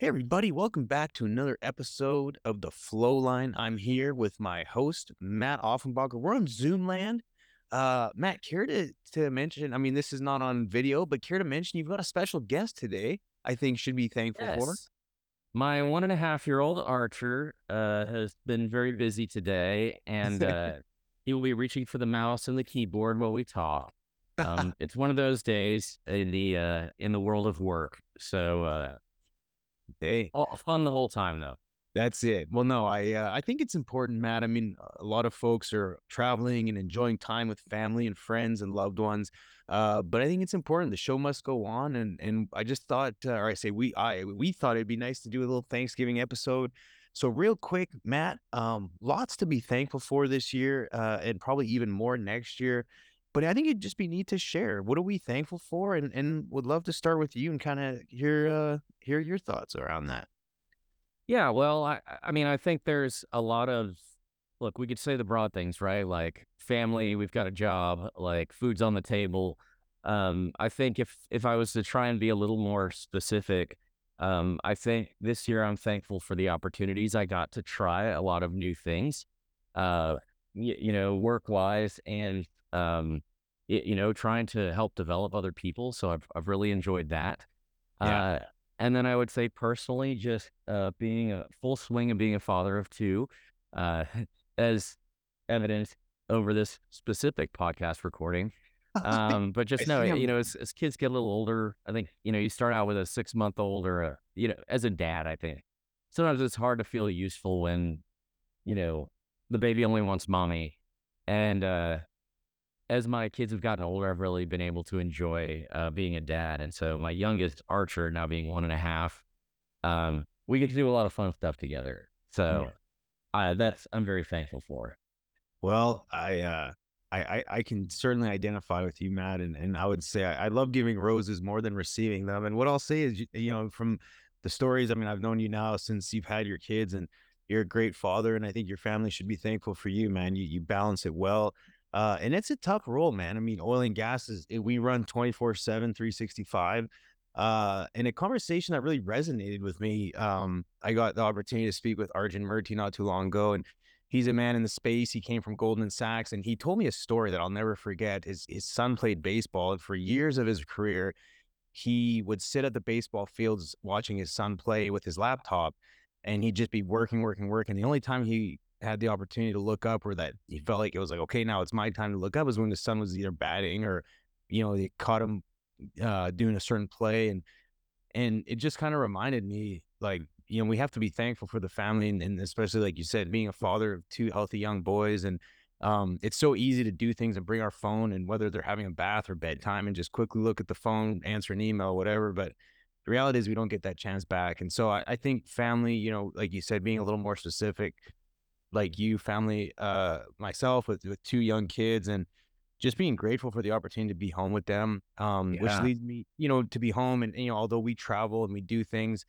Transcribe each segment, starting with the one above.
Hey, everybody, welcome back to another episode of The Flow Line. I'm here with my host, Matt Offenbacher. We're on Zoom land. Uh, Matt, care to, to mention, I mean, this is not on video, but care to mention you've got a special guest today, I think should be thankful yes. for. My one and a half year old Archer uh, has been very busy today, and uh, he will be reaching for the mouse and the keyboard while we talk. Um, it's one of those days in the uh, in the world of work. So uh, Hey, all, fun the whole time though. that's it. Well, no, I uh, I think it's important, Matt. I mean, a lot of folks are traveling and enjoying time with family and friends and loved ones. Uh, but I think it's important. The show must go on, and and I just thought, uh, or I say we, I we thought it'd be nice to do a little Thanksgiving episode. So real quick, Matt, um, lots to be thankful for this year, uh, and probably even more next year. But I think it'd just be neat to share. What are we thankful for? And and would love to start with you and kind of hear uh hear your thoughts around that. Yeah, well, I I mean, I think there's a lot of look, we could say the broad things, right? Like family, we've got a job, like food's on the table. Um, I think if if I was to try and be a little more specific, um, I think this year I'm thankful for the opportunities I got to try a lot of new things, uh, you know, work wise and um, you know, trying to help develop other people. So I've I've really enjoyed that. Yeah. Uh, and then I would say personally, just uh, being a full swing and being a father of two, uh, as evident over this specific podcast recording. Um, but just know, you know, as, as kids get a little older, I think, you know, you start out with a six month old or, a, you know, as a dad, I think sometimes it's hard to feel useful when, you know, the baby only wants mommy. And, uh, as my kids have gotten older, I've really been able to enjoy uh, being a dad. And so my youngest Archer, now being one and a half, um, we get to do a lot of fun stuff together. So uh, that's I'm very thankful for. Well, I uh I, I I can certainly identify with you, Matt, and, and I would say I, I love giving roses more than receiving them. And what I'll say is, you, you know, from the stories, I mean, I've known you now since you've had your kids, and you're a great father, and I think your family should be thankful for you, man. You you balance it well. Uh, and it's a tough role, man. I mean, oil and gas is it, we run 24 7, 365. Uh, and a conversation that really resonated with me. Um, I got the opportunity to speak with Arjun Murthy not too long ago, and he's a man in the space. He came from Goldman Sachs, and he told me a story that I'll never forget. His his son played baseball, and for years of his career, he would sit at the baseball fields watching his son play with his laptop, and he'd just be working, working, working. The only time he had the opportunity to look up, or that he felt like it was like, okay, now it's my time to look up, was when the son was either batting or, you know, they caught him uh, doing a certain play, and and it just kind of reminded me like you know we have to be thankful for the family and, and especially like you said being a father of two healthy young boys and um, it's so easy to do things and bring our phone and whether they're having a bath or bedtime and just quickly look at the phone answer an email whatever but the reality is we don't get that chance back and so I, I think family you know like you said being a little more specific like you family uh myself with with two young kids and just being grateful for the opportunity to be home with them um which leads me you know to be home and you know although we travel and we do things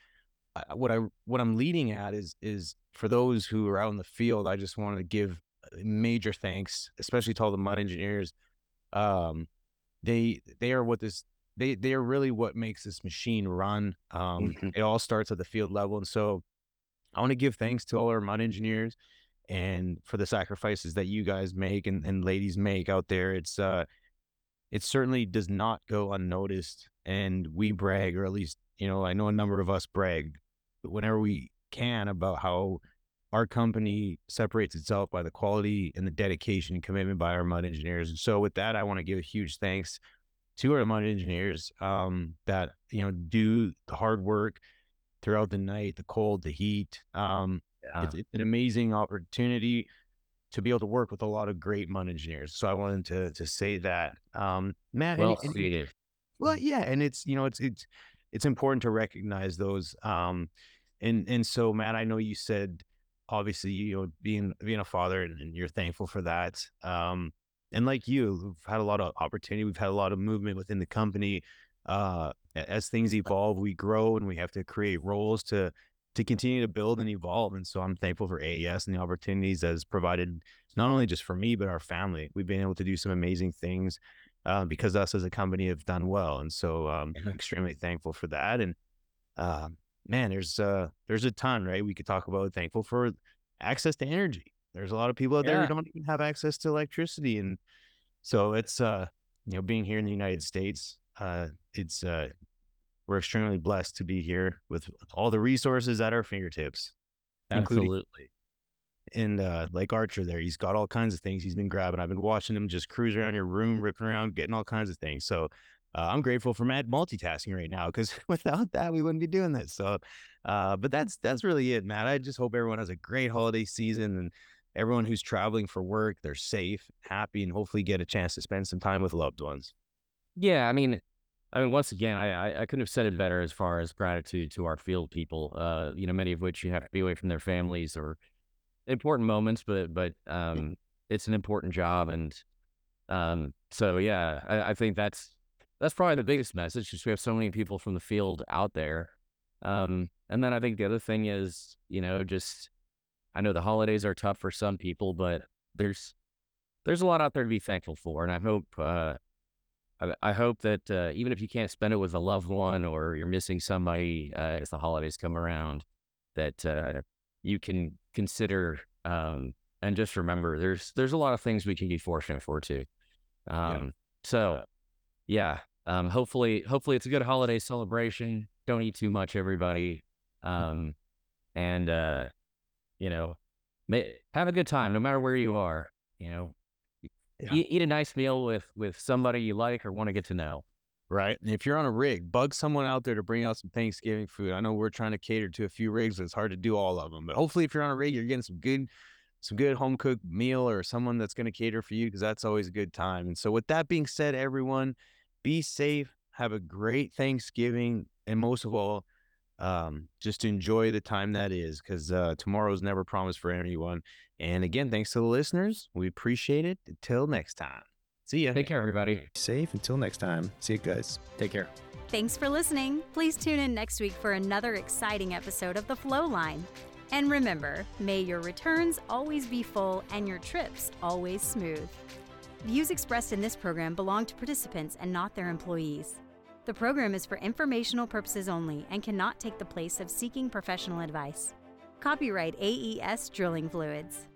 uh, what i what i'm leading at is is for those who are out in the field i just want to give major thanks especially to all the mud engineers. Um they they are what this they they are really what makes this machine run. Um Mhm. it all starts at the field level and so i want to give thanks to all our mud engineers and for the sacrifices that you guys make and, and ladies make out there it's uh it certainly does not go unnoticed and we brag or at least you know i know a number of us brag whenever we can about how our company separates itself by the quality and the dedication and commitment by our mud engineers and so with that i want to give a huge thanks to our mud engineers um, that you know do the hard work throughout the night the cold the heat um, Yeah. it's, it's an amazing opportunity to be able to work with a lot of great mud engineers. So I wanted to to say that, um, Matt. well any- stated. well, yeah, and it's you know it's it's it's important to recognize those. Um, And and so Matt, I know you said obviously you know being being a father and, and you're thankful for that. Um, and like you, we've had a lot of opportunity. We've had a lot of movement within the company. Uh, as things evolve, we grow and we have to create roles to to continue to build and evolve. And so I'm thankful for AES and the opportunities that has provided not only just for me but our family. We've been able to do some amazing things uh, because us as a company have done well, and so um, I'm extremely thankful for that. And uh, man, there's uh, there's a ton, right? We could talk about thankful for access to energy. There's a lot of people out there who don't even have access to electricity, and so it's uh, you know, being here in the United States, uh, it's uh, we're extremely blessed to be here with all the resources at our fingertips, Absolutely. and uh, like Archer there, he's got all kinds of things he's been grabbing. I've been watching him just cruise around your room, ripping around, getting all kinds of things. So uh, I'm grateful for Matt multitasking right now because without that, we wouldn't be doing this. So, uh, but that's that's really it, Matt. I just hope everyone has a great holiday season and everyone who's traveling for work, they're safe, happy, and hopefully get a chance to spend some time with loved ones. Yeah, I mean, I mean, once again, I, I couldn't have said it better as far as gratitude to our field people. Uh, you know, many of which you have to be away from their families or important moments, but but um, it's an important job, and um, so yeah, I, I think that's that's probably the biggest message. because we have so many people from the field out there, um, and then I think the other thing is, you know, just I know the holidays are tough for some people, but there's there's a lot out there to be thankful for, and I hope. Uh, I, I hope that uh, even if you can't spend it with a loved one or you're missing somebody uh, as the holidays come around, that uh, you can consider um, and just remember there's there's a lot of things we can be fortunate for too. Um, So, yeah, um, hopefully hopefully it's a good holiday celebration. Don't eat too much, everybody, um, and uh, you know, ma- have a good time no matter where you are. You know, Yeah. eat, eat a nice meal with with somebody you like or want to get to know. Right. And if you're on a rig, bug someone out there to bring out some Thanksgiving food. I know we're trying to cater to a few rigs, but it's hard to do all of them. But hopefully, if you're on a rig, you're getting some good, some good home cooked meal or someone that's going to cater for you because that's always a good time. And so, with that being said, everyone, be safe, have a great Thanksgiving, and most of all, um, just enjoy the time that is because uh, tomorrow's never promised for anyone. And again, thanks to the listeners. We appreciate it. Until next time. See ya. Take care, everybody. Safe until next time. See you guys. Take care. Thanks for listening. Please tune in next week for another exciting episode of The Flow Line. And remember, may your returns always be full and your trips always smooth. Views expressed in this program belong to participants and not their employees. The program is for informational purposes only and cannot take the place of seeking professional advice. Copyright AES Drilling Fluids.